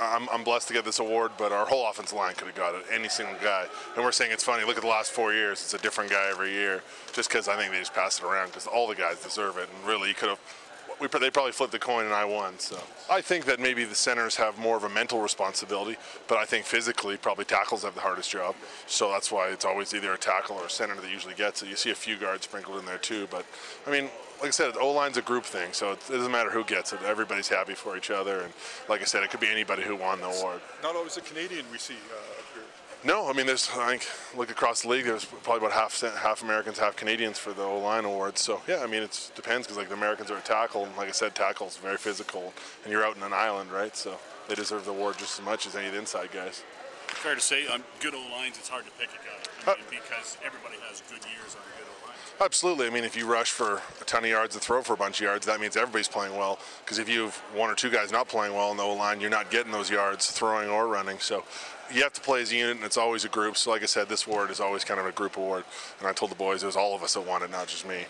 I'm, I'm blessed to get this award, but our whole offensive line could have got it, any single guy. And we're saying it's funny. Look at the last four years; it's a different guy every year. Just because I think they just pass it around because all the guys deserve it, and really, you could have. We, they probably flipped the coin and I won. So I think that maybe the centers have more of a mental responsibility, but I think physically probably tackles have the hardest job. So that's why it's always either a tackle or a center that usually gets it. You see a few guards sprinkled in there too, but I mean, like I said, O line's a group thing, so it doesn't matter who gets it. Everybody's happy for each other, and like I said, it could be anybody who won the award. Not always a Canadian we see uh, up here. No, I mean, there's I think look across the league. There's probably about half half Americans, half Canadians for the O line awards. So yeah, I mean, it depends because like the Americans are a tackle, and like I said, tackle's very physical, and you're out in an island, right? So they deserve the award just as much as any of the inside guys. Fair to say, on good O lines, it's hard to pick a guy I mean, uh, because everybody has good years on good. Absolutely. I mean, if you rush for a ton of yards and throw for a bunch of yards, that means everybody's playing well. Because if you have one or two guys not playing well in the O line, you're not getting those yards throwing or running. So you have to play as a unit, and it's always a group. So, like I said, this award is always kind of a group award. And I told the boys it was all of us that won it, not just me.